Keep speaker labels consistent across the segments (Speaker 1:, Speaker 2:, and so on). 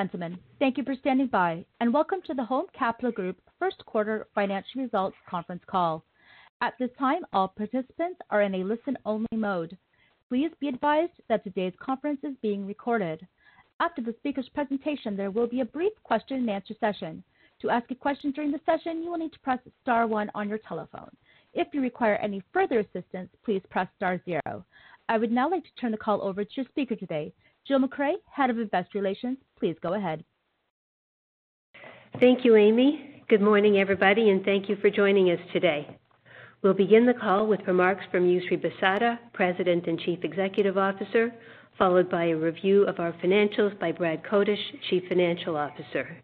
Speaker 1: Gentlemen, thank you for standing by, and welcome to the Home Capital Group first quarter financial results conference call. At this time, all participants are in a listen-only mode. Please be advised that today's conference is being recorded. After the speaker's presentation, there will be a brief question and answer session. To ask a question during the session, you will need to press star one on your telephone. If you require any further assistance, please press star zero. I would now like to turn the call over to your speaker today, Jill MacRae, Head of Investor Relations. Please go ahead.
Speaker 2: Thank you, Amy. Good morning, everybody, and thank you for joining us today. We'll begin the call with remarks from Yousry Bissada, President and Chief Executive Officer, followed by a review of our financials by Brad Kotush, Chief Financial Officer.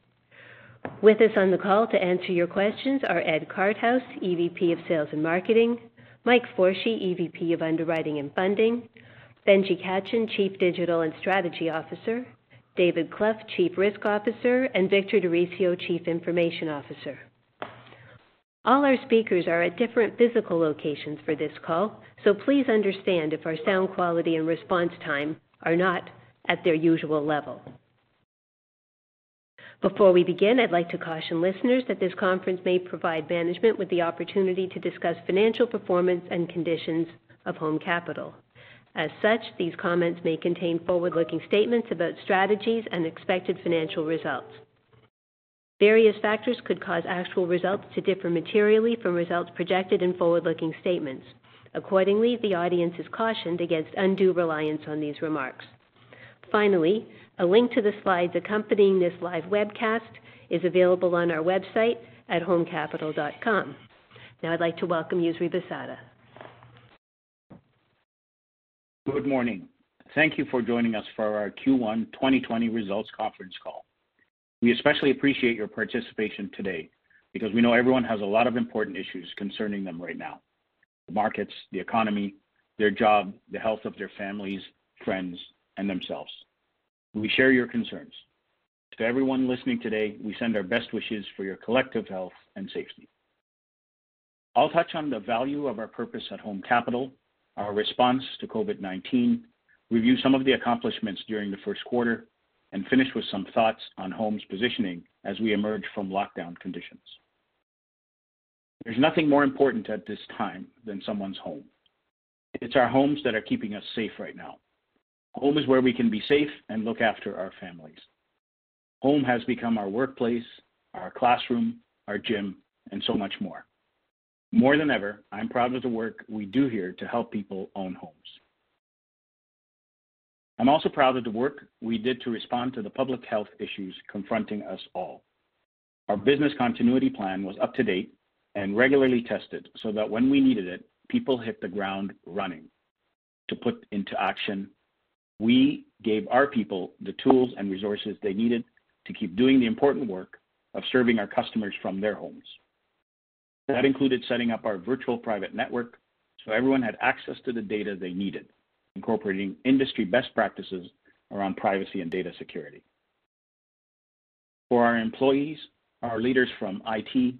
Speaker 2: With us on the call to answer your questions are Ed Karthaus, EVP of Sales and Marketing, Mike Forshay, EVP of Underwriting and Funding, Benjy Katchen, Chief Digital and Strategy Officer, David Clough, Chief Risk Officer, and Victor Doresio, Chief Information Officer. All our speakers are at different physical locations for this call, so please understand if our sound quality and response time are not at their usual level. Before we begin, I'd like to caution listeners that this conference may provide management with the opportunity to discuss financial performance and conditions of Home Capital. As such, these comments may contain forward-looking statements about strategies and expected financial results. Various factors could cause actual results to differ materially from results projected in forward-looking statements. Accordingly, the audience is cautioned against undue reliance on these remarks. Finally, a link to the slides accompanying this live webcast is available on our website at homecapital.com. Now I'd like to welcome Yousry Bissada.
Speaker 3: Good morning. Thank you for joining us for our Q1 2020 results conference call. We especially appreciate your participation today because we know everyone has a lot of important issues concerning them right now. The markets, the economy, their job, the health of their families, friends, and themselves. We share your concerns. To everyone listening today, we send our best wishes for your collective health and safety. I'll touch on the value of our purpose at Home Capital our response to COVID-19, review some of the accomplishments during the first quarter, and finish with some thoughts on Home's positioning as we emerge from lockdown conditions. There's nothing more important at this time than someone's home. It's our homes that are keeping us safe right now. Home is where we can be safe and look after our families. Home has become our workplace, our classroom, our gym, and so much more. More than ever, I'm proud of the work we do here to help people own homes. I'm also proud of the work we did to respond to the public health issues confronting us all. Our business continuity plan was up to date and regularly tested so that when we needed it, people hit the ground running. To put into action, we gave our people the tools and resources they needed to keep doing the important work of serving our customers from their homes. That included setting up our virtual private network so everyone had access to the data they needed, incorporating industry best practices around privacy and data security. For our employees, our leaders from IT,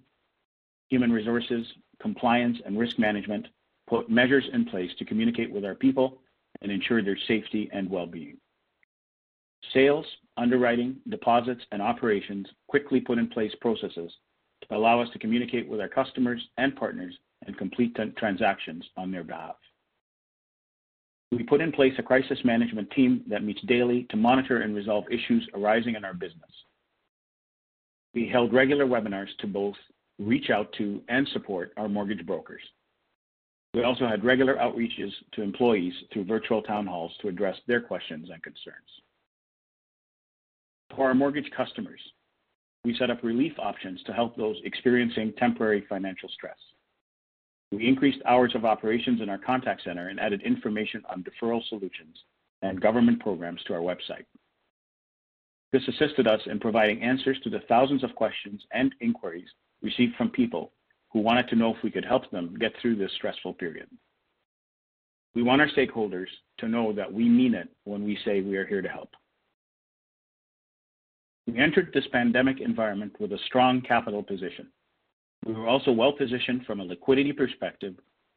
Speaker 3: human resources, compliance, and risk management put measures in place to communicate with our people and ensure their safety and well-being. Sales, underwriting, deposits, and operations quickly put in place processes allow us to communicate with our customers and partners and complete transactions on their behalf. We put in place a crisis management team that meets daily to monitor and resolve issues arising in our business. We held regular webinars to both reach out to and support our mortgage brokers. We also had regular outreaches to employees through virtual town halls to address their questions and concerns. For our mortgage customers, we set up relief options to help those experiencing temporary financial stress. We increased hours of operations in our contact center and added information on deferral solutions and government programs to our website. This assisted us in providing answers to the thousands of questions and inquiries received from people who wanted to know if we could help them get through this stressful period. We want our stakeholders to know that we mean it when we say we are here to help. We entered this pandemic environment with a strong capital position. We were also well-positioned from a liquidity perspective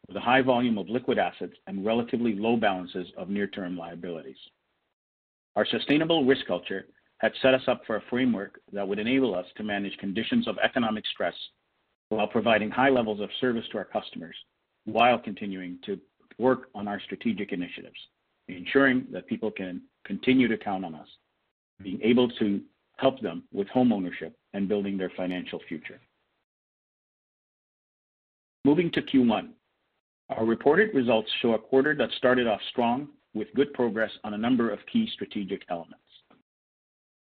Speaker 3: with a high volume of liquid assets and relatively low balances of near-term liabilities. Our sustainable risk culture had set us up for a framework that would enable us to manage conditions of economic stress while providing high levels of service to our customers while continuing to work on our strategic initiatives, ensuring that people can continue to count on us, being able to help them with home ownership and building their financial future. Moving to Q1. Our reported results show a quarter that started off strong with good progress on a number of key strategic elements.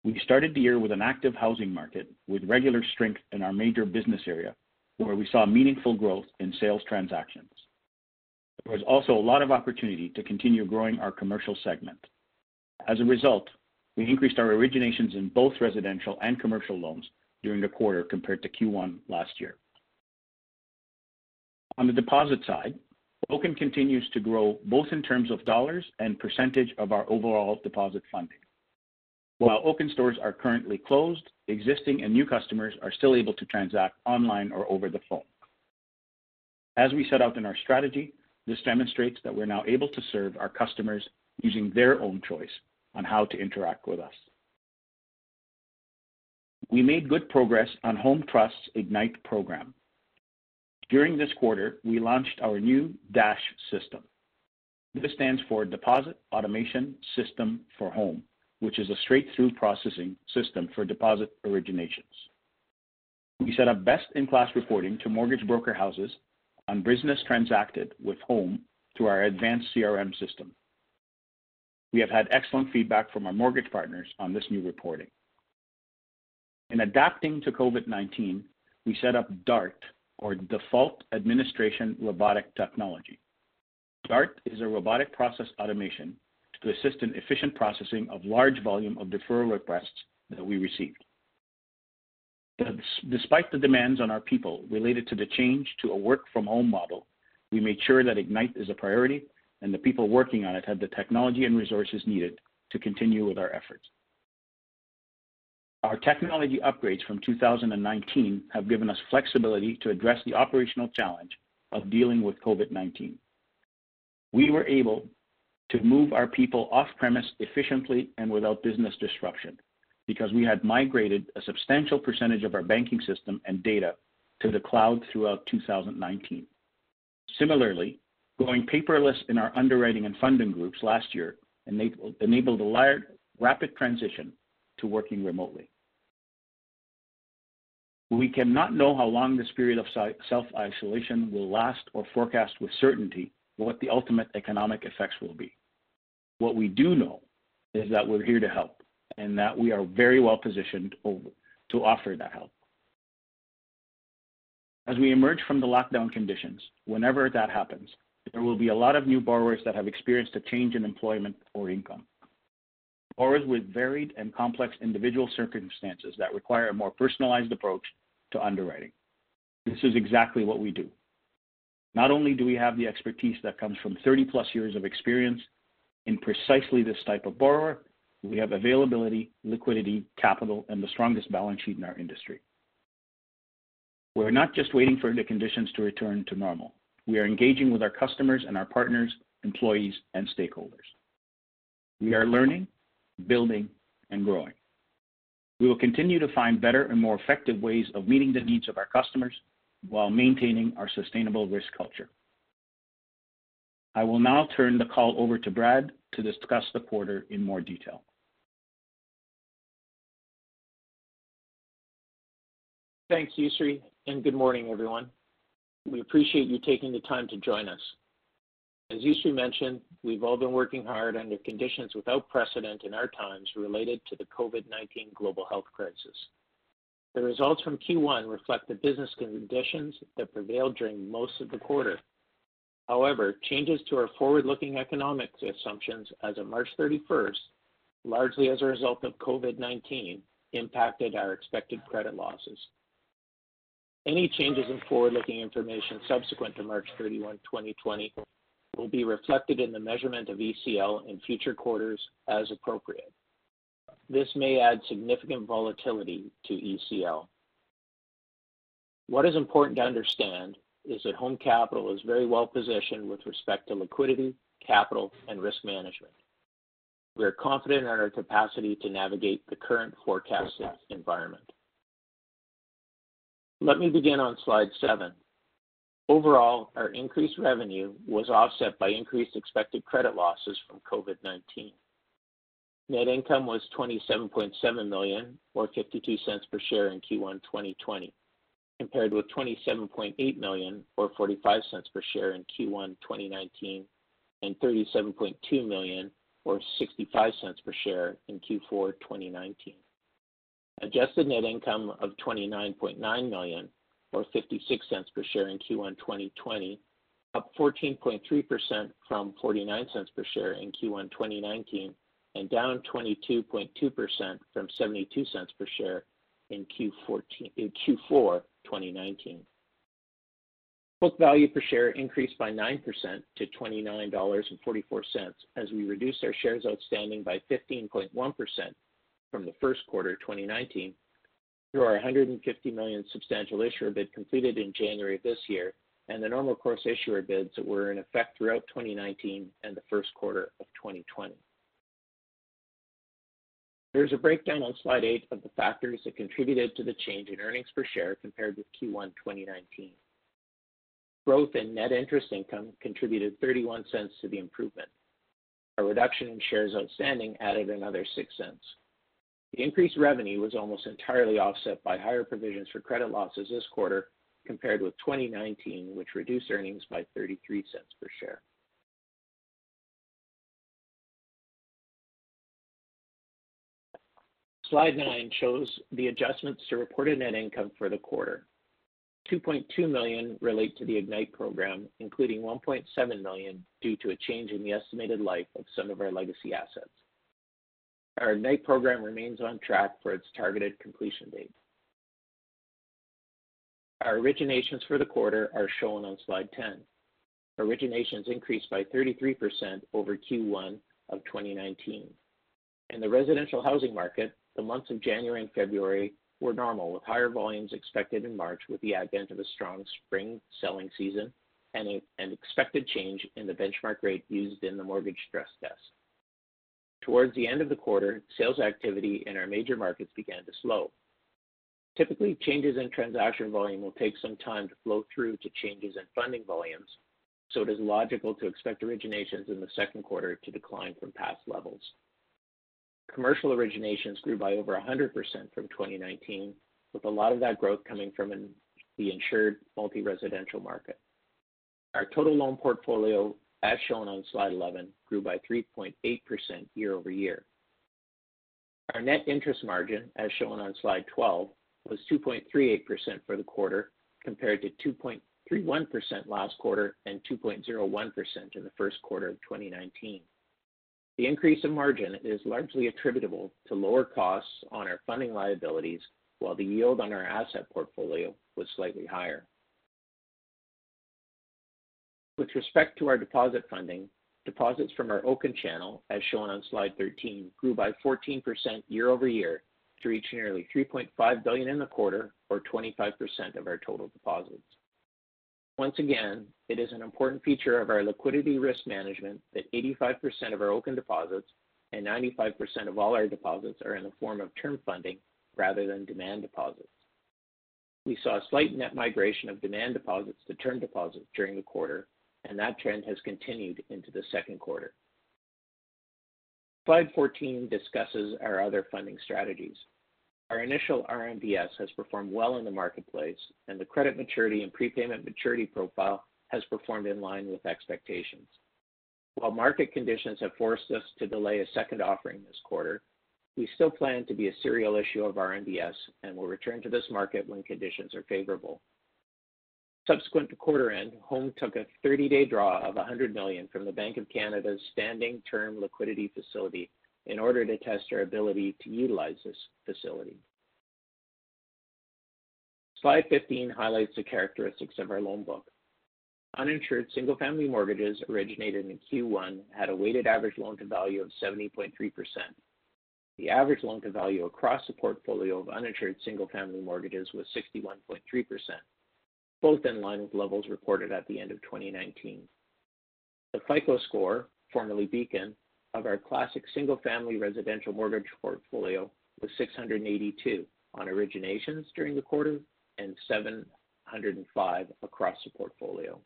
Speaker 3: We started the year with an active housing market with regular strength in our major business area, where we saw meaningful growth in sales transactions. There was also a lot of opportunity to continue growing our commercial segment. As a result, we increased our originations in both residential and commercial loans during the quarter compared to Q1 last year. On the deposit side, Oaken continues to grow both in terms of dollars and percentage of our overall deposit funding. While Oaken stores are currently closed, existing and new customers are still able to transact online or over the phone. As we set out in our strategy, this demonstrates that we're now able to serve our customers using their own choice on how to interact with us. We made good progress on Home Trust's Ignite program. During this quarter, we launched our new DASH system. This stands for Deposit Automation System for Home, which is a straight-through processing system for deposit originations. We set up best-in-class reporting to mortgage broker houses on business transacted with Home through our advanced CRM system. We have had excellent feedback from our mortgage partners on this new reporting. In adapting to COVID-19, we set up DART, or Default Administration Robotic Technology. DART is a robotic process automation to assist in efficient processing of large volume of deferral requests that we received. Despite the demands on our people related to the change to a work-from-home model, we made sure that Ignite is a priority and the people working on it had the technology and resources needed to continue with our efforts. Our technology upgrades from 2019 have given us flexibility to address the operational challenge of dealing with COVID-19. We were able to move our people off-premise efficiently and without business disruption because we had migrated a substantial percentage of our banking system and data to the cloud throughout 2019. Similarly, going paperless in our underwriting and funding groups last year enabled a rapid transition to working remotely. We cannot know how long this period of self-isolation will last or forecast with certainty what the ultimate economic effects will be. What we do know is that we're here to help and that we are very well positioned to offer that help. As we emerge from the lockdown conditions, whenever that happens, there will be a lot of new borrowers that have experienced a change in employment or income. Borrowers with varied and complex individual circumstances that require a more personalized approach to underwriting. This is exactly what we do. Not only do we have the expertise that comes from 30-plus years of experience in precisely this type of borrower, we have availability, liquidity, capital, and the strongest balance sheet in our industry. We're not just waiting for the conditions to return to normal. We are engaging with our customers and our partners, employees, and stakeholders. We are learning, building, and growing. We will continue to find better and more effective ways of meeting the needs of our customers while maintaining our sustainable risk culture. I will now turn the call over to Brad to discuss the quarter in more detail.
Speaker 4: Thanks, Yousry, and good morning, everyone. We appreciate you taking the time to join us. As Yousry mentioned, we've all been working hard under conditions without precedent in our times related to the COVID-19 global health crisis. The results from Q1 reflect the business conditions that prevailed during most of the quarter. However, changes to our forward-looking economic assumptions as of March 31st largely as a result of COVID-19, impacted our expected credit losses. Any changes in forward-looking information subsequent to March 31, 2020 will be reflected in the measurement of ECL in future quarters as appropriate. This may add significant volatility to ECL. What is important to understand is that Home Capital is very well positioned with respect to liquidity, capital, and risk management. We are confident in our capacity to navigate the current forecasted environment. Let me begin on slide seven. Overall, our increased revenue was offset by increased expected credit losses from COVID-19. Net income was 27.7 million, or 0.52 per share in Q1 2020, compared with 27.8 million, or 0.45 per share in Q1 2019, and 37.2 million, or 0.65 per share in Q4 2019. Adjusted net income of 29.9 million, or $0.56 per share in Q1 2020, up 14.3% from $0.49 per share in Q1 2019, and down 22.2% from $0.72 per share in Q4 2019. Book value per share increased by 9% to 29.44 dollars as we reduced our shares outstanding by 15.1% from the first quarter of 2019 through our 150 million substantial issuer bid completed in January of this year, and the normal course issuer bids that were in effect throughout 2019 and the first quarter of 2020. There's a breakdown on slide eight of the factors that contributed to the change in earnings per share compared with Q1 2019. Growth in net interest income contributed $0.31 to the improvement. A reduction in shares outstanding added another 0.06. The increased revenue was almost entirely offset by higher provisions for credit losses this quarter compared with 2019, which reduced earnings by 0.33 per share. Slide nine shows the adjustments to reported net income for the quarter. 2.2 million relate to the Ignite program, including 1.7 million due to a change in the estimated life of some of our legacy assets. Our Ignite program remains on track for its targeted completion date. Our originations for the quarter are shown on slide 10. Originations increased by 33% over Q1 of 2019. In the residential housing market, the months of January and February were normal, with higher volumes expected in March with the advent of a strong spring selling season and an expected change in the benchmark rate used in the mortgage stress test. Towards the end of the quarter, sales activity in our major markets began to slow. Typically, changes in transaction volume will take some time to flow through to changes in funding volumes, so it is logical to expect originations in the second quarter to decline from past levels. Commercial originations grew by over 100% from 2019, with a lot of that growth coming from the insured multi-residential market. Our total loan portfolio, as shown on slide 11, grew by 3.8% year-over-year. Our net interest margin, as shown on slide 12, was 2.38% for the quarter, compared to 2.31% last quarter and 2.01% in the first quarter of 2019. The increase in margin is largely attributable to lower costs on our funding liabilities, while the yield on our asset portfolio was slightly higher. With respect to our deposit funding, deposits from our Oaken channel, as shown on slide 13, grew by 14% year-over-year to reach nearly 3.5 billion in the quarter, or 25% of our total deposits. Once again, it is an important feature of our liquidity risk management that 85% of our Oaken deposits and 95% of all our deposits are in the form of term funding rather than demand deposits. We saw a slight net migration of demand deposits to term deposits during the quarter, and that trend has continued into the second quarter. Slide 14 discusses our other funding strategies. Our initial RMBS has performed well in the marketplace, and the credit maturity and prepayment maturity profile has performed in line with expectations. While market conditions have forced us to delay a second offering this quarter, we still plan to be a serial issue of RMBS and will return to this market when conditions are favorable. Subsequent to quarter end, Home took a 30-day draw of 100 million from the Bank of Canada's Standing Term Liquidity Facility in order to test our ability to utilize this facility. Slide 15 highlights the characteristics of our loan book. Uninsured single-family mortgages originated in Q1 had a weighted average loan-to-value of 70.3%. The average loan-to-value across the portfolio of uninsured single-family mortgages was 61.3%, both in line with levels reported at the end of 2019. The FICO score, formerly Beacon, of our classic single-family residential mortgage portfolio was 682 on originations during the quarter and 705 across the portfolio.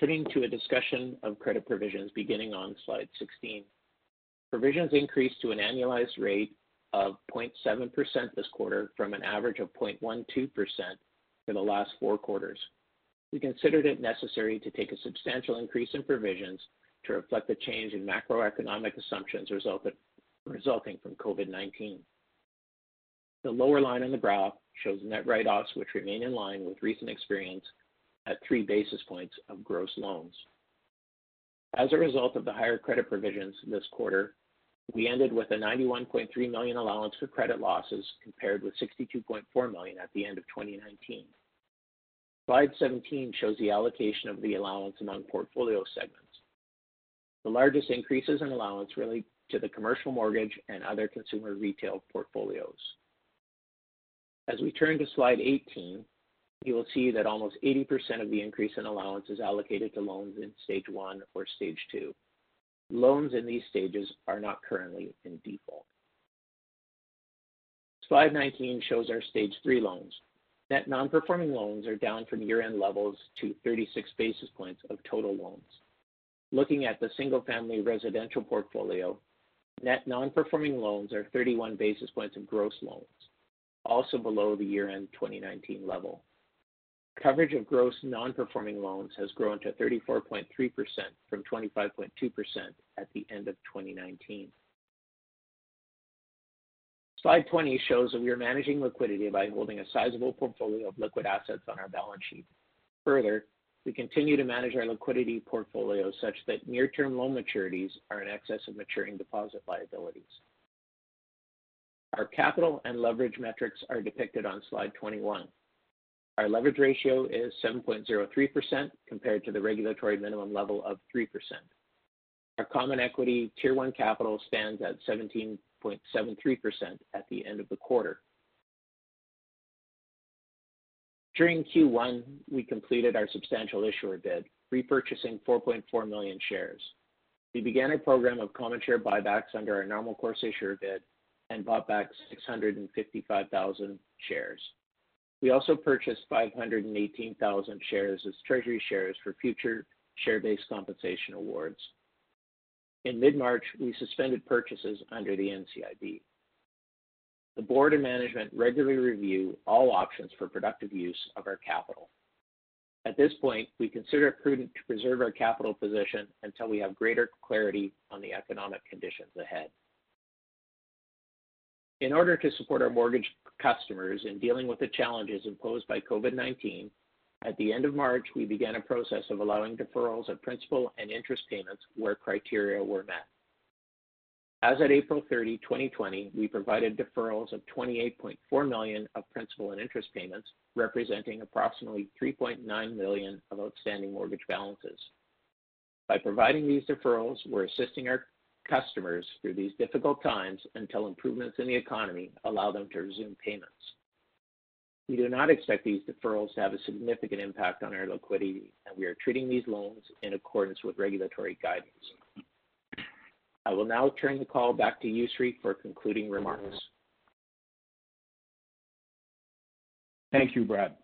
Speaker 4: Turning to a discussion of credit provisions beginning on slide 16. Provisions increased to an annualized rate of 0.7% this quarter from an average of 0.12% for the last four quarters. We considered it necessary to take a substantial increase in provisions to reflect the change in macroeconomic assumptions resulting from COVID-19. The lower line on the graph shows net write-offs, which remain in line with recent experience at 3 basis points of gross loans. As a result of the higher credit provisions this quarter, we ended with a 91.3 million allowance for credit losses, compared with 62.4 million at the end of 2019. Slide 17 shows the allocation of the allowance among portfolio segments. The largest increases in allowance relate to the commercial mortgage and other consumer retail portfolios. As we turn to slide 18, you will see that almost 80% of the increase in allowance is allocated to loans in stage 1 or stage 2. Loans in these stages are not currently in default. Slide 19 shows our stage 3 loans. Net non-performing loans are down from year-end levels to 36 basis points of total loans. Looking at the single-family residential portfolio, net non-performing loans are 31 basis points of gross loans, also below the year-end 2019 level. Coverage of gross non-performing loans has grown to 34.3% from 25.2% at the end of 2019. Slide 20 shows that we are managing liquidity by holding a sizable portfolio of liquid assets on our balance sheet. Further, we continue to manage our liquidity portfolio such that near-term loan maturities are in excess of maturing deposit liabilities. Our capital and leverage metrics are depicted on slide 21. Our leverage ratio is 7.03% compared to the regulatory minimum level of 3%. Our common equity Tier 1 capital stands at 17.73% at the end of the quarter. During Q1, we completed our substantial issuer bid, repurchasing 4.4 million shares. We began a program of common share buybacks under our normal course issuer bid and bought back 655,000 shares. We also purchased 518,000 shares as treasury shares for future share-based compensation awards. In mid-March, we suspended purchases under the NCIB. The board and management regularly review all options for productive use of our capital. At this point, we consider it prudent to preserve our capital position until we have greater clarity on the economic conditions ahead. In order to support our mortgage customers in dealing with the challenges imposed by COVID-19, at the end of March, we began a process of allowing deferrals of principal and interest payments where criteria were met. As at April 30, 2020, we provided deferrals of 28.4 million of principal and interest payments, representing approximately 3.9 million of outstanding mortgage balances. By providing these deferrals, we're assisting our customers through these difficult times until improvements in the economy allow them to resume payments. We do not expect these deferrals to have a significant impact on our liquidity, and we are treating these loans in accordance with regulatory guidance. I will now turn the call back to Yousry for concluding remarks.
Speaker 3: Thank you, Brad.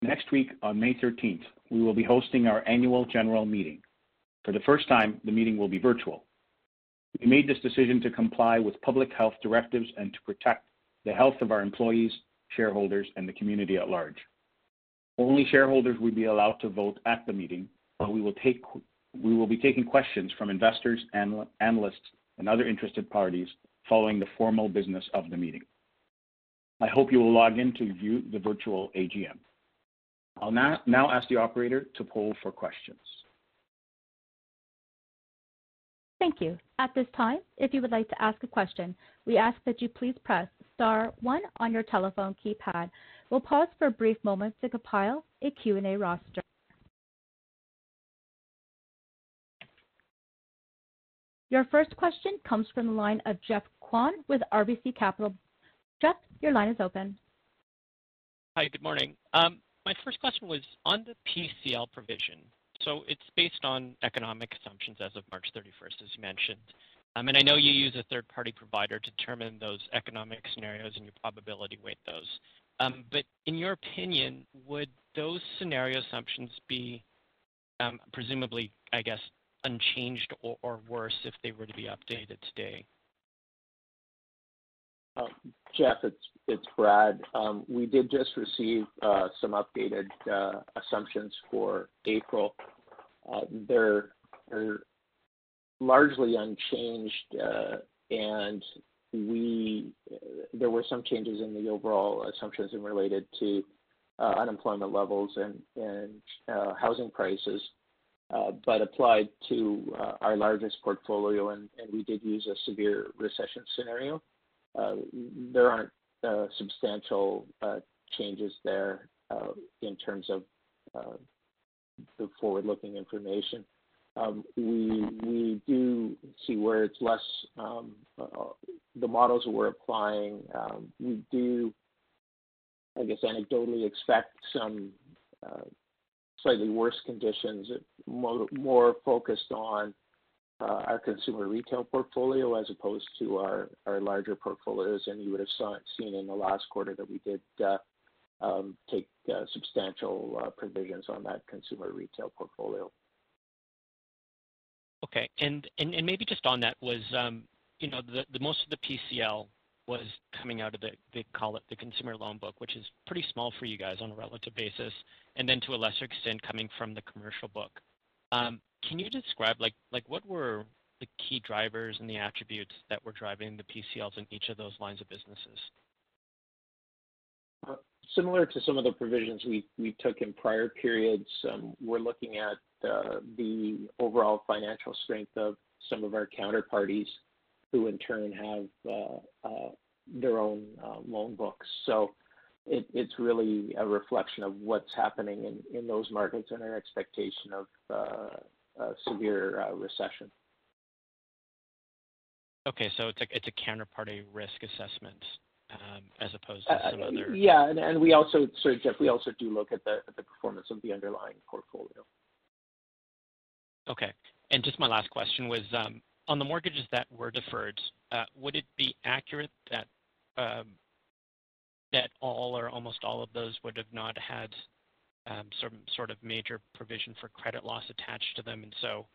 Speaker 3: Next week, on May 13th, we will be hosting our annual general meeting. For the first time, the meeting will be virtual. We made this decision to comply with public health directives and to protect the health of our employees, shareholders, and the community at large. Only shareholders will be allowed to vote at the meeting, but we will be taking questions from investors, analysts, and other interested parties following the formal business of the meeting. I hope you will log in to view the virtual AGM. I'll now, now ask the operator to poll for questions.
Speaker 1: Thank you. At this time, if you would like to ask a question, we ask that you please press star one on your telephone keypad. We'll pause for a brief moment to compile a Q&A roster. Your first question comes from the line of Geoff Kwan with RBC Capital. Geoff, your line is open.
Speaker 5: Hi, good morning. Um, my first question was on the PCL provision. So it's based on economic assumptions as of March 31st, as you mentioned. Um, and I know you use a third-party provider to determine those economic scenarios and you probability weight those. Um, but in your opinion, would those scenario assumptions be um, presumably, I guess, unchanged or, or, worse if they were to be updated today?
Speaker 4: Uh, Geoff, it's Brad. Um, we did just receive uh, some updated uh, assumptions for April. Uh, they're largely unchanged, and there were some changes in the overall assumptions related to unemployment levels and housing prices. but applied to our largest portfolio, and we did use a severe recession scenario. Uh, there aren't uh, substantial uh, changes there in terms of the forward-looking information. Um, we we do see where it's less um, the models we're applying. Um, we do, I guess, anecdotally expect some slightly worse conditions, more, more focused on uh, our consumer retail portfolio as opposed to our, our larger portfolios. And you would have seen in the last quarter that we did uh, um, take uh, substantial uh, provisions on that consumer retail portfolio.
Speaker 5: Okay. And, and, and maybe just on that was, um, you know, the, the most of the PCL was coming out of the, they call it the consumer loan book, which is pretty small for you guys on a relative basis, and then to a lesser extent coming from the commercial book. Um, can you describe like like what were the key drivers and the attributes that were driving the PCLs in each of those lines of businesses?
Speaker 4: Uh, similar to some of the provisions we, we took in prior periods, um, we're looking at uh, the overall financial strength of some of our counterparties who in turn have uh, their own loan books. So it, it's really a reflection of what's happening in, in those markets and our expectation of uh, a severe uh, recession.
Speaker 5: Okay, so it's a it's a counterparty risk assessment um, as opposed to some
Speaker 4: uh,
Speaker 5: other.
Speaker 4: Yeah, and, and we also, so Geoff, we also do look at the at the performance of the underlying portfolio.
Speaker 5: Okay, and just my last question was um, on the mortgages that were deferred. Uh, would it be accurate that um, that all or almost all of those would have not had um, some sort of major provision for credit loss attached to them. And so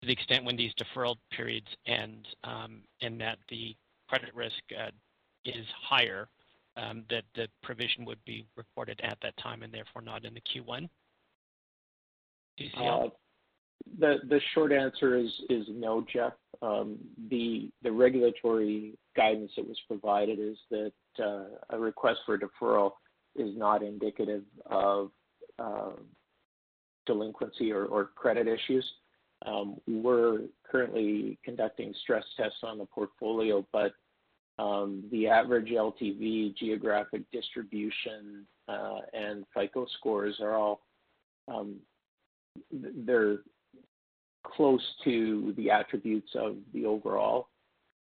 Speaker 5: to the extent when these deferral periods end um, and that the credit risk uh, is higher, um, that the provision would be recorded at that time and therefore not in the Q1?
Speaker 4: Uh, the the short answer is is no, Geoff. Um, the the regulatory guidance that was provided is that uh, a request for deferral is not indicative of uh, delinquency or, or, credit issues. Um, we're currently conducting stress tests on the portfolio, but um, the average LTV, geographic distribution, uh, and FICO scores are all um, they're close to the attributes of the overall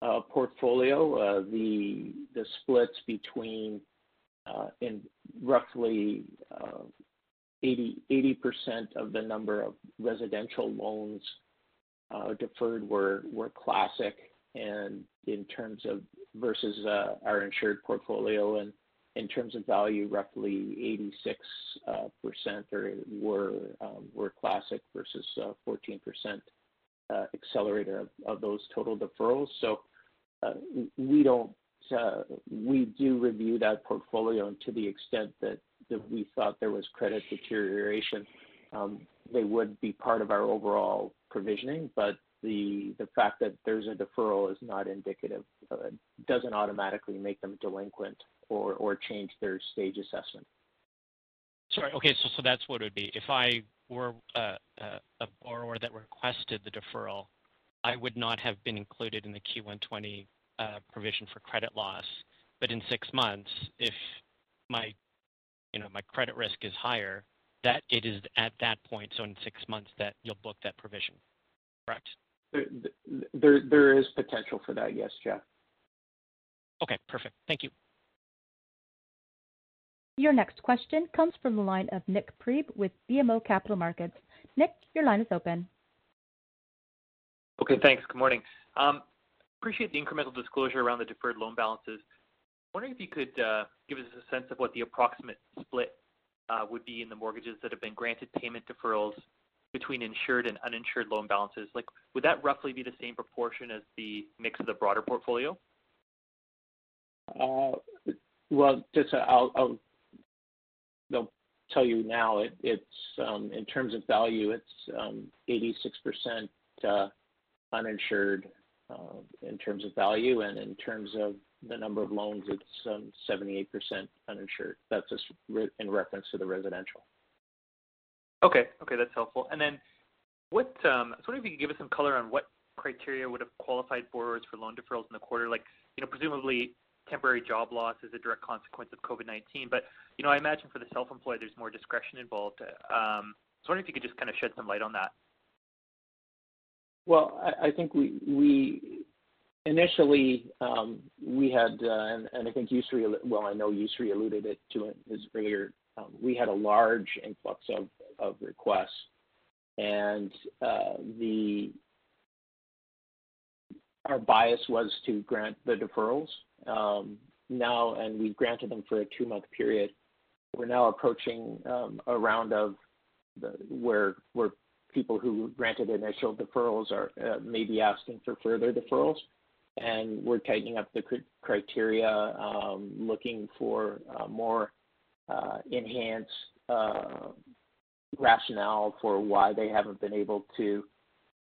Speaker 4: portfolio. Uh, the splits between uh, in roughly 80 percent of the number of residential loans deferred were classic, and in terms of versus our insured portfolio, and in terms of value, roughly 86 percent were um, were classic versus 14 percent uh, accelerator of, of, those total deferrals. So uh, we don't, uh, we do review that portfolio and to the extent that, that we thought there was credit deterioration, um, they would be part of our overall provisioning, but the, the fact that there's a deferral is not indicative, uh, doesn't automatically make them delinquent or, or change their stage assessment.
Speaker 5: Sorry. Okay. So So that's what it would be. If I were uh, uh, a borrower that requested the deferral, I would not have been included in the Q1 2020 uh, provision for credit loss. But in six months, if my you know, my credit risk is higher, that it is at that point, so in six months, that you'll book that provision, correct?
Speaker 4: There, There is potential for that, yes, Geoff.
Speaker 5: Okay. Perfect. Thank you.
Speaker 1: Your next question comes from the line of Nik Priebe with BMO Capital Markets. Nik, your line is open.
Speaker 6: Okay. Thanks. Good morning. Um, appreciate the incremental disclosure around the deferred loan balances. Wondering if you could uh, give us a sense of what the approximate split uh, would be in the mortgages that have been granted payment deferrals between insured and uninsured loan balances. Like, would that roughly be the same proportion as the mix of the broader portfolio?
Speaker 4: Uh, well, just I'll tell you now. It's um in terms of value, it's um, 86% uh, uninsured uh, in terms of value, and in terms of the number of loans, it's um, 78% uninsured. That's just in reference to the residential.
Speaker 6: Okay. Okay. That's helpful. And then what um, I was wondering if you could give us some color on what criteria would have qualified borrowers for loan deferrals in the quarter. Like, you know, presumably, temporary job loss is a direct consequence of COVID-19, but you know, I imagine for the self-employed, there's more discretion involved. Um, I was wondering if you could just kind of shed some light on that.
Speaker 4: Well, I think we we initially, um, we had, uh, and I think Yousry, well, I know Yousry alluded it to it earlier, um, we had a large influx of of requests, and uh, our bias was to grant the deferrals. Um, now, and we've granted them for a two-month period. We're now approaching um, a round of where people who granted initial deferrals are uh, may be asking for further deferrals, and we're tightening up the criteria, um, looking for uh, more uh, enhanced rationale for why they haven't been able to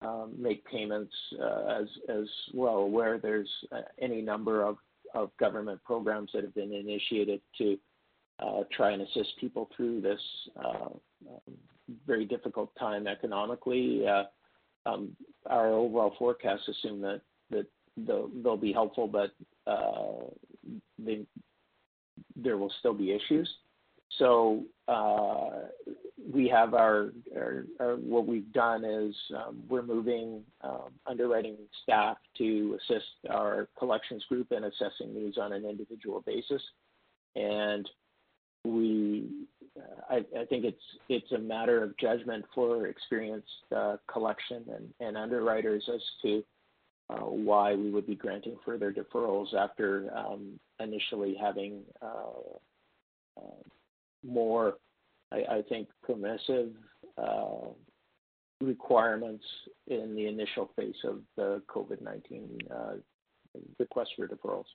Speaker 4: Um, make payments uh, as well, where there's uh, any number of government programs that have been initiated to uh, try and assist people through this um, very difficult time economically. Um, our overall forecasts assume that they'll be helpful, but there will still be issues. So uh we have our uh what we've done is um, we're moving um, underwriting staff to assist our collections group in assessing these on an individual basis. And we uh, I think it's a matter of judgment for experienced uh, collection and underwriters as to uh, why we would be granting further deferrals after um, initially having more, I think, permissive uh, requirements in the initial phase of the COVID-19 uh, request for deferrals.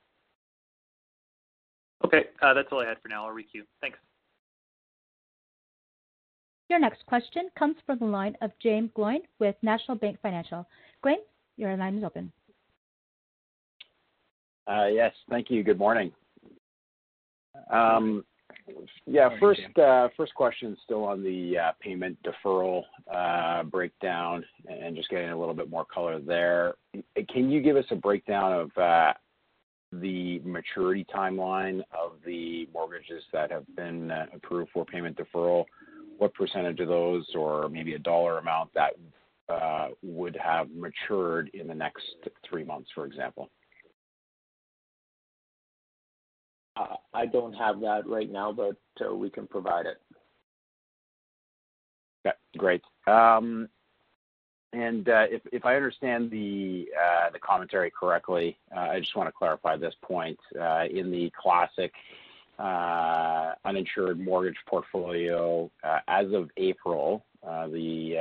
Speaker 6: Okay. Uh, that's all I had for now. I'll re-queue. Thanks.
Speaker 1: Your next question comes from the line of Jaeme Gloyn with National Bank Financial. Gloyn, your line is open.
Speaker 7: Yes. Thank you. Good morning. Um, Yeah. First uh, first question still on the uh, payment deferral uh, breakdown and just getting a little bit more color there. Can you give us a breakdown of the maturity timeline of the mortgages that have been approved for payment deferral? What percentage of those, or maybe a dollar amount, that would have matured in the next three months, for example?
Speaker 4: Uh, I don't have that right now, but uh, we can provide it.
Speaker 7: Okay. Great. Um, and uh, if I understand the the commentary correctly, I just want to clarify this point. In the classic uninsured mortgage portfolio, as of April, the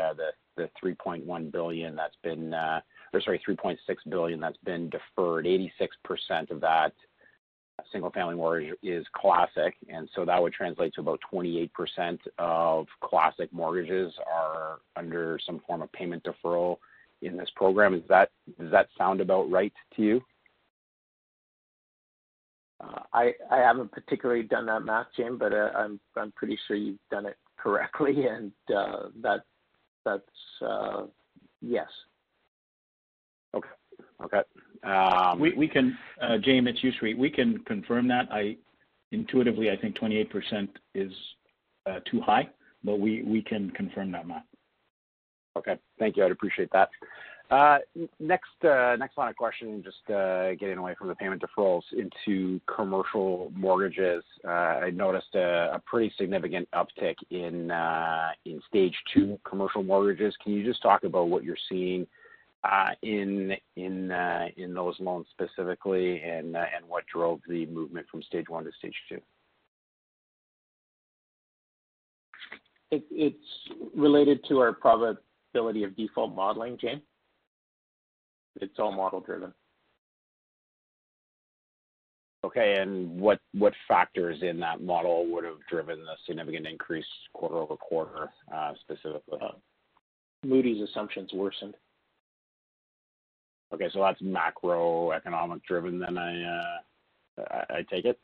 Speaker 7: 3.1 billion that's been, or sorry, 3.6 billion that's been deferred, 86% of that single-family mortgage is classic. And so that would translate to about 28% of classic mortgages are under some form of payment deferral in this program. Is that Does that sound about right to you?
Speaker 4: Uh, I I haven't particularly done that math, Jim, but uh, I'm I'm pretty sure you've done it correctly, and uh, that that's uh, yes.
Speaker 7: Okay. Okay. Um,
Speaker 3: we we can, uh, James, it's Yousry. We can confirm that. I intuitively I think 28% is uh, too high, but we we can confirm that, Matt.
Speaker 7: Okay. Thank you. I'd appreciate that. Uh, next, uh, next line of questioning, just uh, getting away from the payment deferrals into commercial mortgages. I noticed a pretty significant uptick in in stage two commercial mortgages. Can you just talk about what you're seeing in in in those loans specifically, and and what drove the movement from stage one to stage two?
Speaker 4: It's related to our probability of default modeling, James it's all model driven.
Speaker 7: Okay, and what what factors in that model would have driven the significant increase quarter over quarter, uh, specifically? Uh,
Speaker 4: Moody's assumptions worsened.
Speaker 7: Okay, so that's macroeconomic driven. Then I, uh, I, I take it.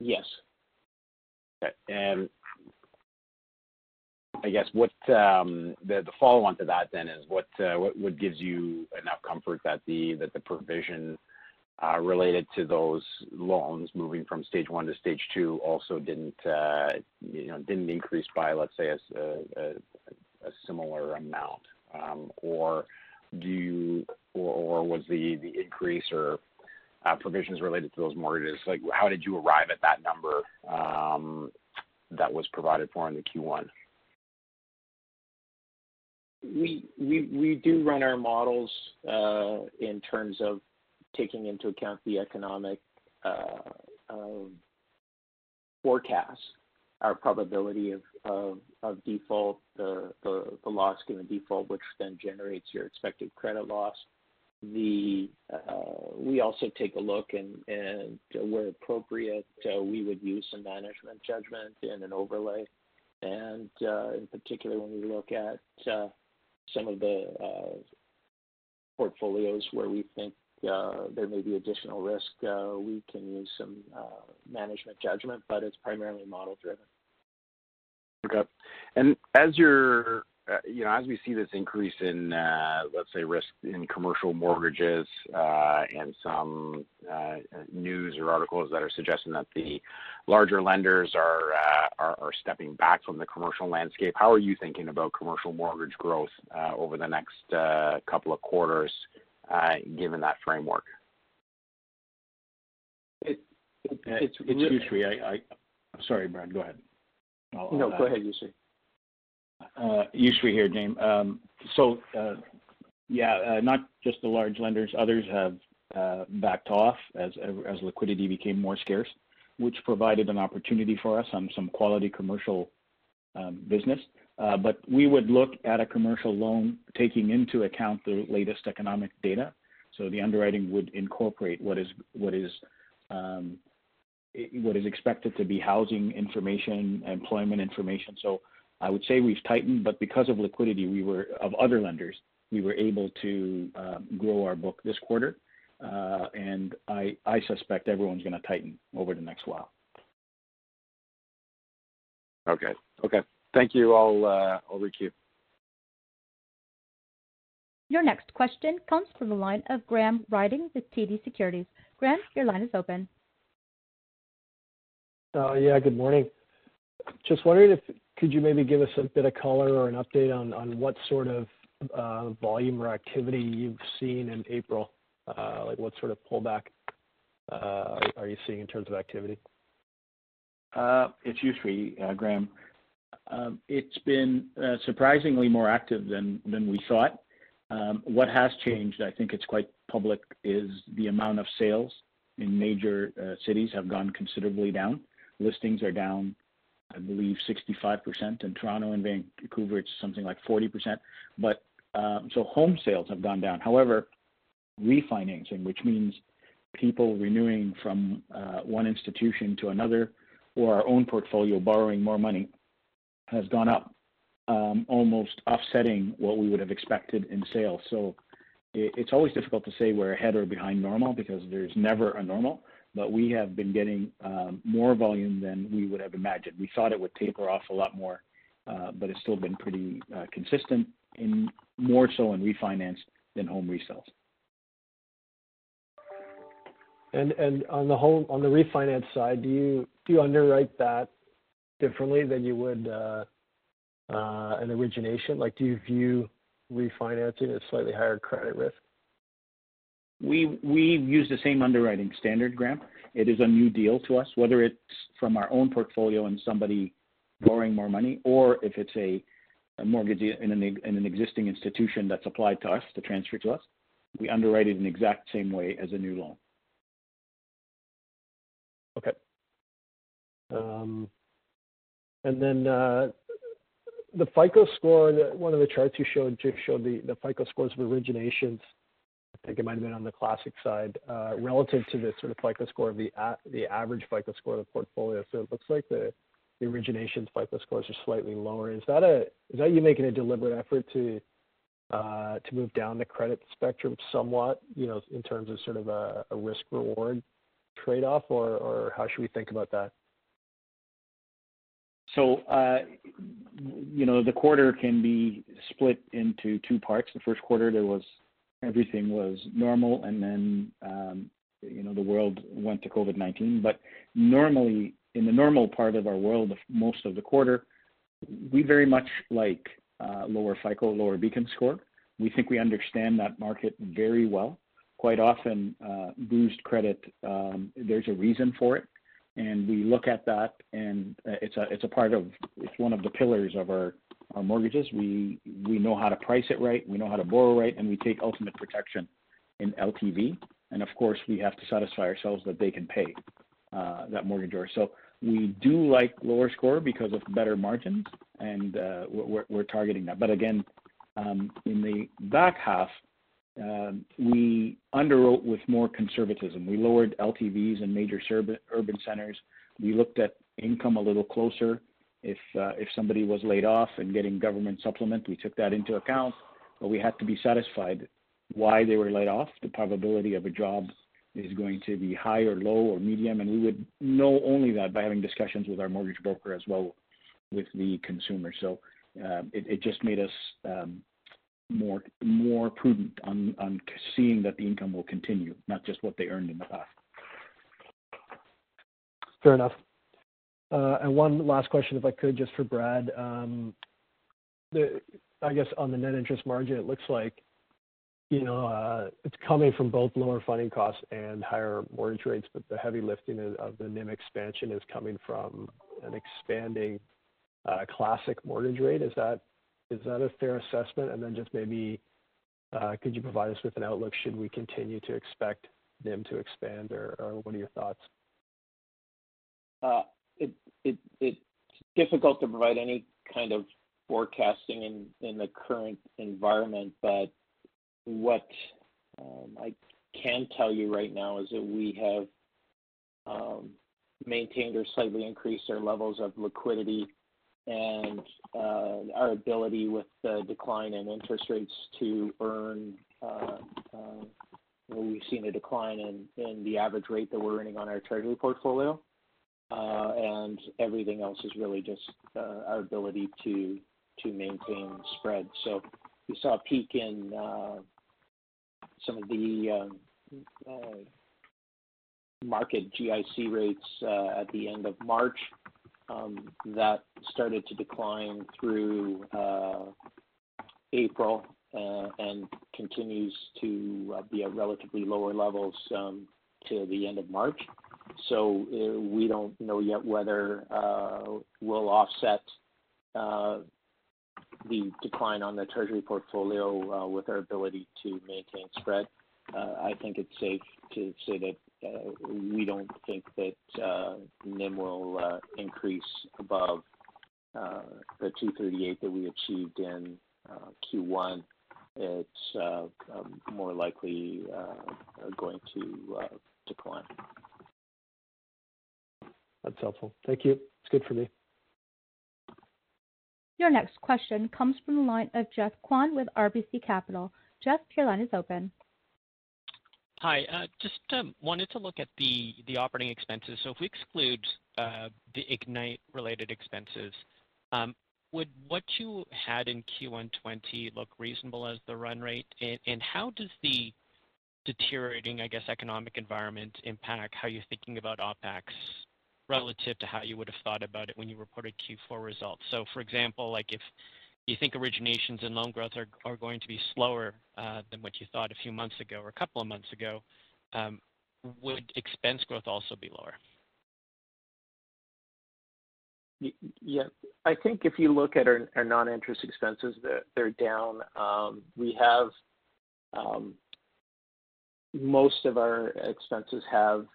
Speaker 4: Yes.
Speaker 7: Okay, and I guess what um, the the follow-on to that then is what uh, what gives you enough comfort that the that the provision uh, related to those loans moving from stage one to stage two also didn't uh, you know didn't increase by let's say a, a, a similar amount, um, or do you or, was the increase or uh, provisions related to those mortgages like how did you arrive at that number um, that was provided for in the Q1?
Speaker 4: we we we do run our models uh, in terms of taking into account the economic uh, forecast, our probability of, of, of default, the, the, the loss given default, which then generates your expected credit loss. The uh, we also take a look and, and where appropriate, uh, we would use some management judgment and an overlay. And uh, in particular, when we look at uh, some of the uh, portfolios where we think there may be additional risk, uh, we can use some management judgment, but it's primarily model driven.
Speaker 7: Okay. And as you're uh, you know, as we see this increase in, uh, let's say, risk in commercial mortgages, uh, and some news or articles that are suggesting that the larger lenders are are stepping back from the commercial landscape, how are you thinking about commercial mortgage growth over the next couple of quarters, given that framework?
Speaker 4: It's
Speaker 3: Yousry. Sorry, Brad, go ahead.
Speaker 4: No, go ahead, Yousry.
Speaker 3: Uh, Yousry here, James. Um, so, uh, yeah, uh, not just the large lenders, others have uh, backed off as, as liquidity became more scarce, which provided an opportunity for us on some quality commercial um, business. Uh, but we would look at a commercial loan taking into account the latest economic data. So the underwriting would incorporate what is what is um, what is expected to be housing information, employment information. So I would say we've tightened, but because of liquidity, we were of other lenders, we were able to um, grow our book this quarter, uh, and I I suspect everyone's going to tighten over the next while.
Speaker 7: Okay. Okay. Thank you. I'll uh, I'll requeue.
Speaker 1: Your next question comes from the line of Graham Ryding with TD Securities. Graham, your line is open.
Speaker 8: Uh, yeah, good morning. Just wondering if could you maybe give us a bit of color or an update on on what sort of uh, volume or activity you've seen in April? Uh, like what sort of pullback uh, are you seeing in terms of activity?
Speaker 3: It's Yousry, Graham. Um, it's been surprisingly more active than than we thought. Um, what has changed, I think it's quite public, is the amount of sales in major cities have gone considerably down. Listings are down I believe 65%. In Toronto and Vancouver, it's something like 40%. But um, so home sales have gone down. However, refinancing, which means people renewing from uh, one institution to another or our own portfolio borrowing more money, has gone up, um, almost offsetting what we would have expected in sales. So it, it's always difficult to say we're ahead or behind normal because there's never a normal. but we have been getting um, more volume than we would have imagined. We thought it would taper off a lot more, uh, but it's still been pretty uh, consistent, in more so in refinance than home resales.
Speaker 8: And and on the home on the refinance side, do you do you underwrite that differently than you would uh, uh, an origination? Like, do you view refinancing as slightly higher credit risk?
Speaker 3: We we use the same underwriting standard, Graham. It is a new deal to us, whether it's from our own portfolio and somebody borrowing more money, or if it's a, mortgage in an, in an existing institution that's applied to us to transfer to us. We underwrite it in the exact same way as a new loan.
Speaker 8: Okay. And then uh, the FICO score, one of the charts you showed just showed the, the FICO scores of originations. I think it might have been on the classic side uh, relative to the sort of FICO score of the the average FICO score of the portfolio. So it looks like the the originations FICO scores are slightly lower. Is that a is that you making a deliberate effort to uh, to move down the credit spectrum somewhat, you know, in terms of sort of a, a risk reward trade off, or or how should we think about that?
Speaker 3: So, uh, you know, the quarter can be split into two parts. The first quarter, there was everything was normal, and then, um, you know, the world went to COVID-19. But normally, in the normal part of our world, most of the quarter, we very much like uh, lower FICO, lower Beacon score. We think we understand that market very well. Quite often, uh, bruised credit, um, there's a reason for it and we look at that, and uh, it's a it's a part of it's one of the pillars of our our mortgages. We we know how to price it right, we know how to borrow right, and we take ultimate protection in LTV. And of course, we have to satisfy ourselves that they can pay uh, that mortgagor. So we do like lower score because of better margins, and uh, we're, we're targeting that. But again, um, in the back half, we underwrote with more conservatism. We lowered LTVs in major urban centers. We looked at income a little closer. If uh, if somebody was laid off and getting government supplement, we took that into account. But we had to be satisfied why they were laid off. The probability of a job is going to be high or low or medium, and we would know only that by having discussions with our mortgage broker as well with the consumer. So uh, it, it, just made us um, more more prudent on on seeing that the income will continue, not just what they earned in the past.
Speaker 8: Fair enough. Uh, and one last question, if I could, just for Brad. Um, the, I guess on the net interest margin, it looks like you know uh, it's coming from both lower funding costs and higher mortgage rates, but the heavy lifting of the NIM expansion is coming from an expanding uh, classic mortgage rate. Is that is that a fair assessment? And then just maybe, uh, could you provide us with an outlook? Should we continue to expect NIM to expand, or what are your thoughts?
Speaker 4: Uh, it's difficult to provide any kind of forecasting in the current environment, but what um, I can tell you right now is that we have um, maintained or slightly increased our levels of liquidity and uh, our ability with the decline in interest rates to earn. Uh, uh, we've seen a decline in the average rate that we're earning on our treasury portfolio. and Everything else is really just our ability to maintain spread. So We saw a peak in some of the market GIC rates at the end of March. Um, that started to decline through uh, April uh, and continues to uh, be at relatively lower levels um, to the end of March. So we don't know yet whether we'll offset the decline on the treasury portfolio with our ability to maintain spread. I think it's safe to say that we don't think that uh, NIM will uh, increase above the 238 that we achieved in Q1. It's um, more likely going to decline.
Speaker 8: That's helpful. Thank you. It's good for me.
Speaker 1: Your next question comes from the line of Geoff Kwan with RBC Capital. Geoff, your line is open.
Speaker 5: Hi. Uh, just um, wanted to look at the operating expenses. So if we exclude uh, the Ignite-related expenses, um, would what you had in Q1 2020 look reasonable as the run rate? And how does the deteriorating, I guess, economic environment impact how you're thinking about OpEx relative to how you would have thought about it when you reported Q4 results? So for example, like if you think originations and loan growth are going to be slower than what you thought a few months ago or a couple of months ago, would expense growth also be lower?
Speaker 4: Yeah. I think if you look at our non-interest expenses, they're down. Um, we have um, most of our expenses have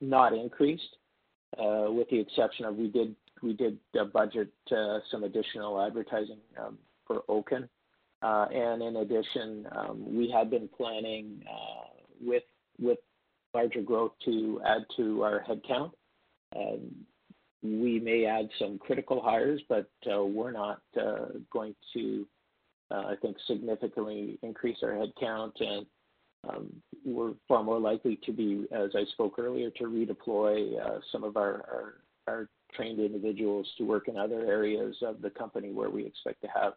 Speaker 4: not increased, with the exception of we did Uh, budget uh, some additional advertising um, for Oaken. Uh, and in addition, um, we had been planning with with larger growth to add to our headcount. Um, we may add some critical hires, but we're not going to, I think, significantly increase our headcount. And we're far more likely to be, as I spoke earlier, to redeploy some of our our trained individuals to work in other areas of the company where we expect to have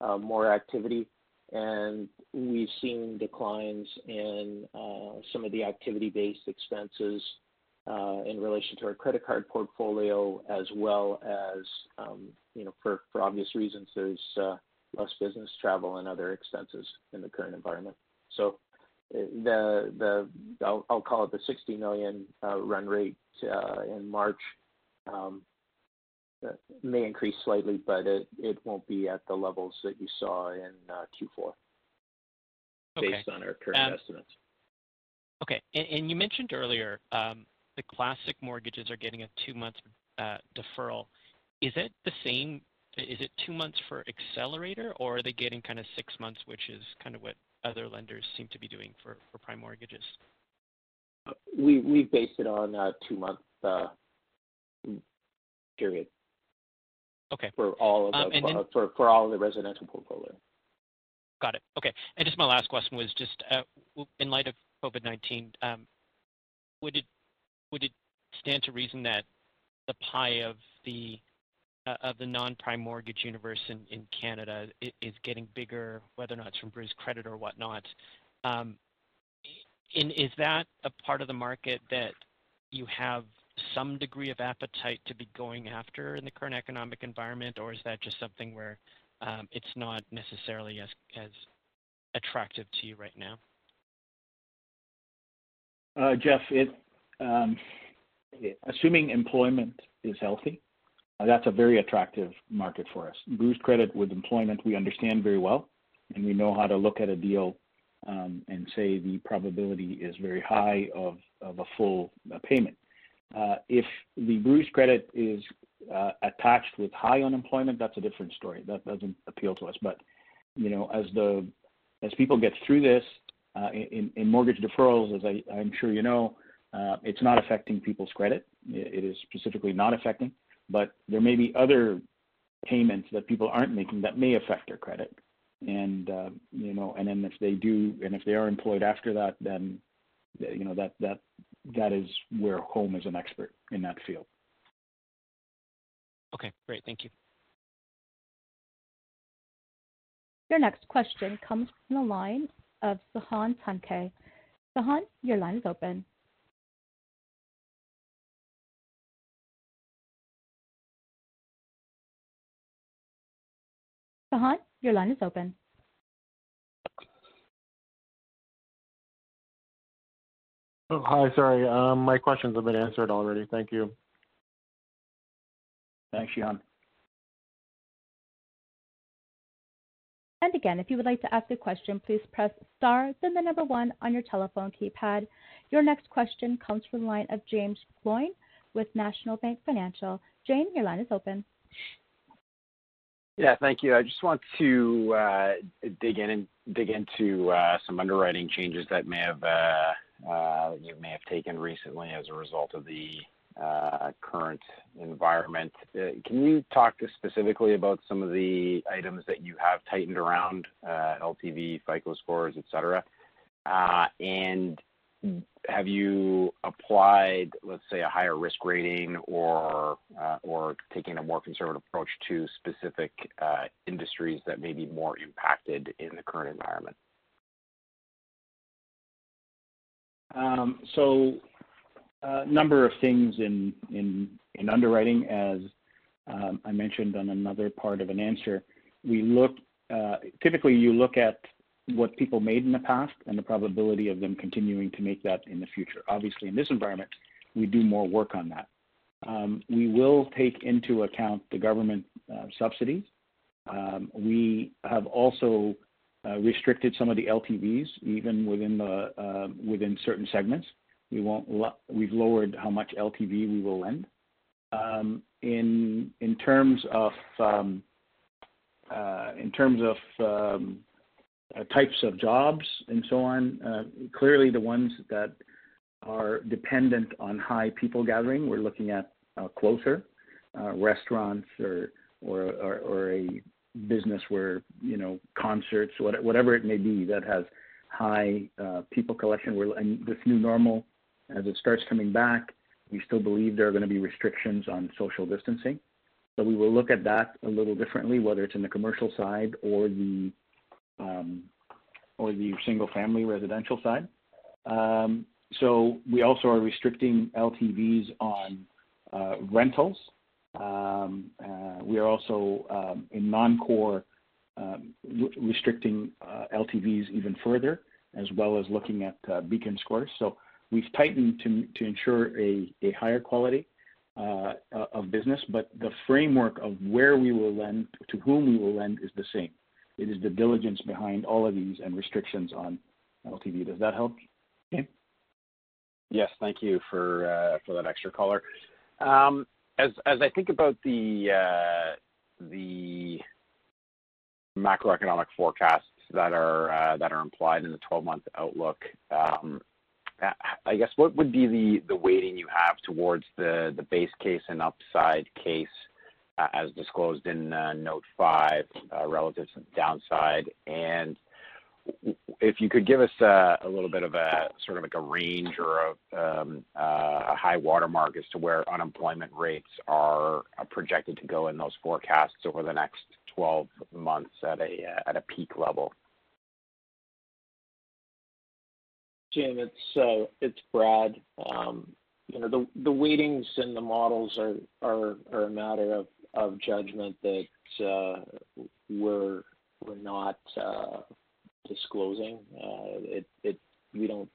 Speaker 4: uh, more activity. And we've seen declines in uh, some of the activity-based expenses uh, in relation to our credit card portfolio as well as, um, you know, for for obvious reasons, there's less business travel and other expenses in the current environment. So the the I'll call it the 60 million run rate in March Um, may increase slightly, but it won't be at the levels that you saw in uh, Q4 based on our current estimates.
Speaker 5: Okay. And and you mentioned earlier um, the classic mortgages are getting a two-month uh, deferral. Is it the same? Is it two months for Accelerator, or are they getting kind of six months, which is kind of what other lenders seem to be doing for prime mortgages?
Speaker 4: Uh, we based it on a two-month period.
Speaker 5: Okay.
Speaker 4: For all of um, the then- uh, for all of the residential portfolio.
Speaker 5: Got it. Okay. And just my last question was just uh, in light of COVID-19, um, would it stand to reason that the pie of the uh, non-prime mortgage universe in Canada is getting bigger, whether or not it's from bruised credit or whatnot? Um, is that a part of the market that you have some degree of appetite to be going after in the current economic environment, or is that just something where um, it's not necessarily as attractive to you right now?
Speaker 3: Uh, Geoff, um, assuming employment is healthy, uh, that's a very attractive market for us. Bruised credit with employment, we understand very well, and we know how to look at a deal um, and say the probability is very high of a full uh, payment. Uh, if the bruised credit is uh, attached with high unemployment, that's a different story. That doesn't appeal to us. But you know, as the as people get through this, uh, in mortgage deferrals, as I'm sure you know, it's not affecting people's credit. It is specifically not affecting. But there may be other payments that people aren't making that may affect their credit. And uh, you know, and then if they do, and if they are employed after that, then you know that that is where Home is an expert in that field.
Speaker 5: Okay, great. Thank you.
Speaker 1: Your next question comes from the line of Sahand Thankhe. Sahand, your line is open. Sahand, your line is open.
Speaker 9: Oh, hi. Sorry. Um, my questions have been answered already. Thank you.
Speaker 3: Thanks, Jan.
Speaker 1: And Again, if you would like to ask a question, please press star, then the number one on your telephone keypad. Your next question comes from the line of Jaeme Gloyn with National Bank Financial. Jaeme, your line is open.
Speaker 7: Yeah, thank you. I just want to uh, dig in and dig into uh, some underwriting changes that uh, Uh, you may have taken recently as a result of the uh, current environment. Uh, can you talk specifically about some of the items that you have tightened around uh LTV, FICO scores, et cetera? And have you applied, let's say, a higher risk rating or or taking a more conservative approach to specific industries that may be more impacted in the current environment?
Speaker 3: Um, a number of things in in, in underwriting, as um, I mentioned on another part of an answer. We look uh, typically, you look at what people made in the past and the probability of them continuing to make that in the future. Obviously, in this environment, we do more work on that. Um, we will take into account the government uh, subsidies. We have also Uh, restricted some of the LTVs, even within the uh, within certain segments. We won't. We've lowered how much LTV we will lend. Um, in in terms of um, uh, in terms of um, types of jobs and so on, clearly the ones that are dependent on high people gathering, we're looking at closer. Restaurants or or or a business where you know concerts, whatever it may be that has high uh, people collection. We're in this new normal, as it starts coming back, we still believe there are going to be restrictions on social distancing. So we will look at that a little differently, whether it's in the commercial side or the um, or the single-family residential side. Um, so we also are restricting LTVs on uh, rentals. Um, uh, we are also, um, in non-core, um, restricting uh, LTVs even further, as well as looking at uh, Beacon scores. So we've tightened to ensure a higher quality of business, but the framework of where we will lend, to whom we will lend is the same. It is the diligence behind all of these and restrictions on LTV. Does that help?
Speaker 7: Yes. Thank you for that extra color. As I think about the uh the macroeconomic forecasts that are uh that are implied in the 12-month outlook, I guess what would be the the weighting you have towards the the base case and upside case as disclosed in note five relative to the downside? If you could give us uh, a little bit of a sort of like a range or a um, uh, high watermark as to where unemployment rates are uh, projected to go in those forecasts over the next 12 months at a peak level.
Speaker 4: Jim, it's Brad. Um, you know, the weightings in the models are a matter of judgment that we're not disclosing. Uh, it, it, we don't.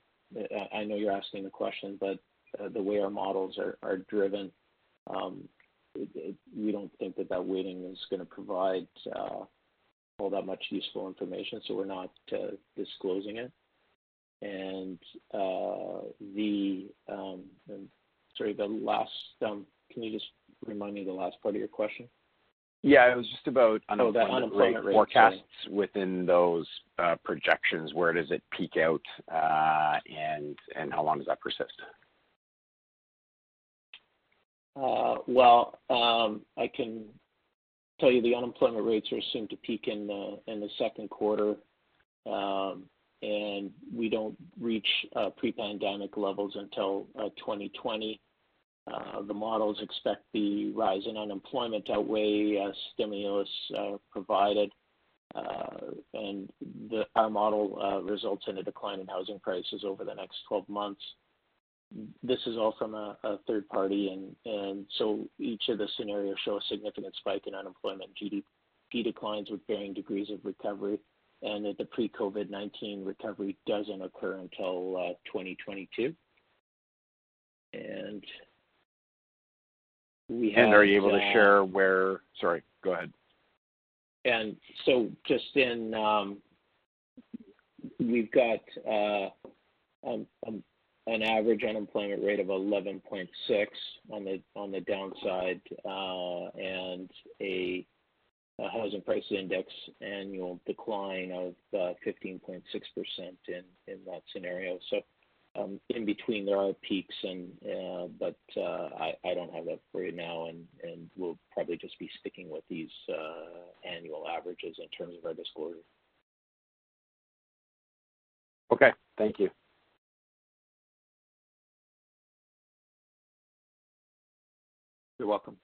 Speaker 4: I know you're asking the question, but uh, the way our models are are driven, um, we don't think that that weighting is going to provide uh, all that much useful information, so we're not disclosing it. And the, um, sorry, the last um, can you just remind me the last part of your question?
Speaker 7: Yeah, it was just about oh, unemployment rate.
Speaker 4: Oh, unemployment rate.
Speaker 7: forecasts within those uh, projections. Where does it peak out, uh, and and how long does that persist?
Speaker 4: Uh, well, um, I can tell you the unemployment rates are assumed to peak in the second quarter, um, and we don't reach pre-pandemic levels until 2020. Uh, the models expect the rise in unemployment to outweigh uh, stimulus uh, provided, and our model results in a decline in housing prices over the next 12 months. This is all from a third party, and so each of the scenarios show a significant spike in unemployment, GDP declines with varying degrees of recovery, and that the pre-COVID-19 recovery doesn't occur until 2022.
Speaker 7: And are you able to share uh, where Sorry, go ahead.
Speaker 4: And so just in, um, we've got uh, um, um, an average unemployment rate of 11.6 on the downside, uh, and a housing price index annual decline of 15.6% in that scenario. In between, there are peaks, and uh, but uh, I I don't have that for you now, and and we'll probably just be sticking with these uh, annual averages in terms of our disclosure.
Speaker 7: Okay. Thank you.
Speaker 4: You're welcome.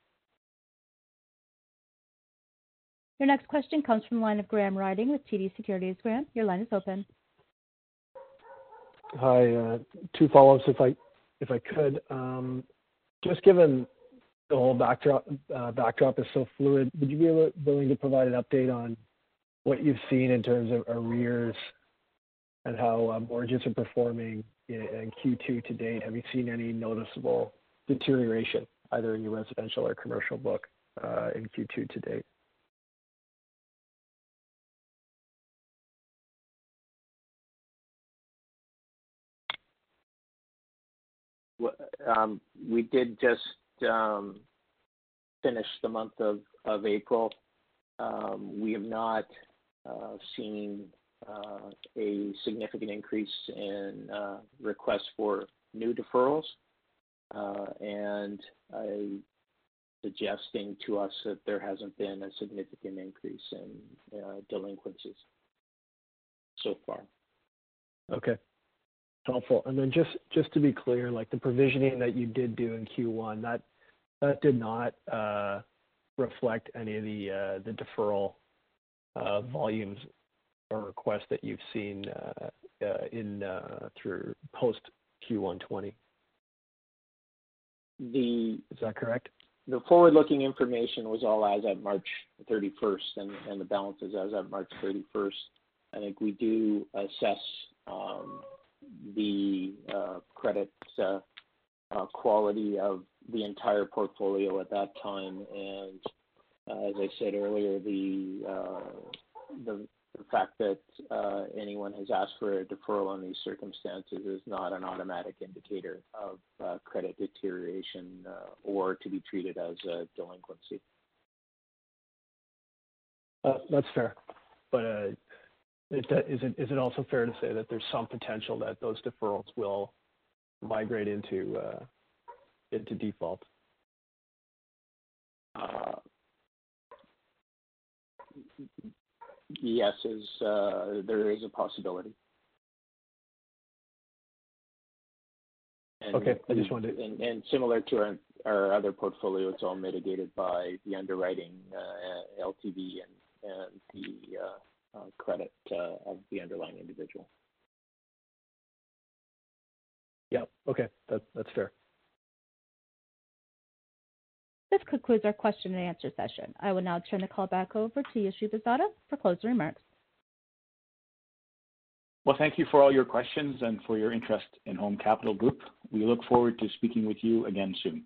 Speaker 1: Your next question comes from the line of Graham Ryding with TD Securities. Graham, your line is open.
Speaker 8: Hi. Uh, two follow-ups if I if I could. Um, just given the whole backdrop uh, backdrop is so fluid, would you be willing to provide an update on what you've seen in terms of arrears and how uh, mortgages are performing in, in Q2 to date? Have you seen any noticeable deterioration either in your residential or commercial book in Q2 to date?
Speaker 4: Um, we did just um, finish the month of, of April. Um, we have not uh, seen uh, a significant increase in uh, requests for new deferrals, uh, and I suggesting to us that there hasn't been a significant increase in uh, delinquencies so far.
Speaker 8: Okay helpful. And then just just to be clear, like the provisioning that you did do in Q1, that that did not uh, reflect any of the uh, the deferral uh, volumes or requests that you've seen in through post Q1 20.
Speaker 4: The
Speaker 8: Is that correct?
Speaker 4: The forward-looking information was all as of March 31st, and, and the balances as of March 31st. I think we do assess um, the uh, credit uh, uh, quality of the entire portfolio at that time. And uh, as I said earlier, the uh, the fact that uh, anyone has asked for a deferral in these circumstances is not an automatic indicator of credit deterioration or to be treated as a delinquency.
Speaker 8: That's fair. But is it also fair to say that there's some potential that those deferrals will migrate into uh, into default?
Speaker 4: Uh, yes, is uh, there is a possibility.
Speaker 8: And okay, I just wanted.
Speaker 4: And, and similar to our, our other portfolio, it's all mitigated by the underwriting LTV and and the credit uh, of the underlying individual.
Speaker 8: Yeah. Okay. That, that's fair.
Speaker 1: This concludes our question and answer session. I will now turn the call back over to Yousry Bissada for closing remarks.
Speaker 3: Well, thank you for all your questions and for your interest in Home Capital Group. We look forward to speaking with you again soon.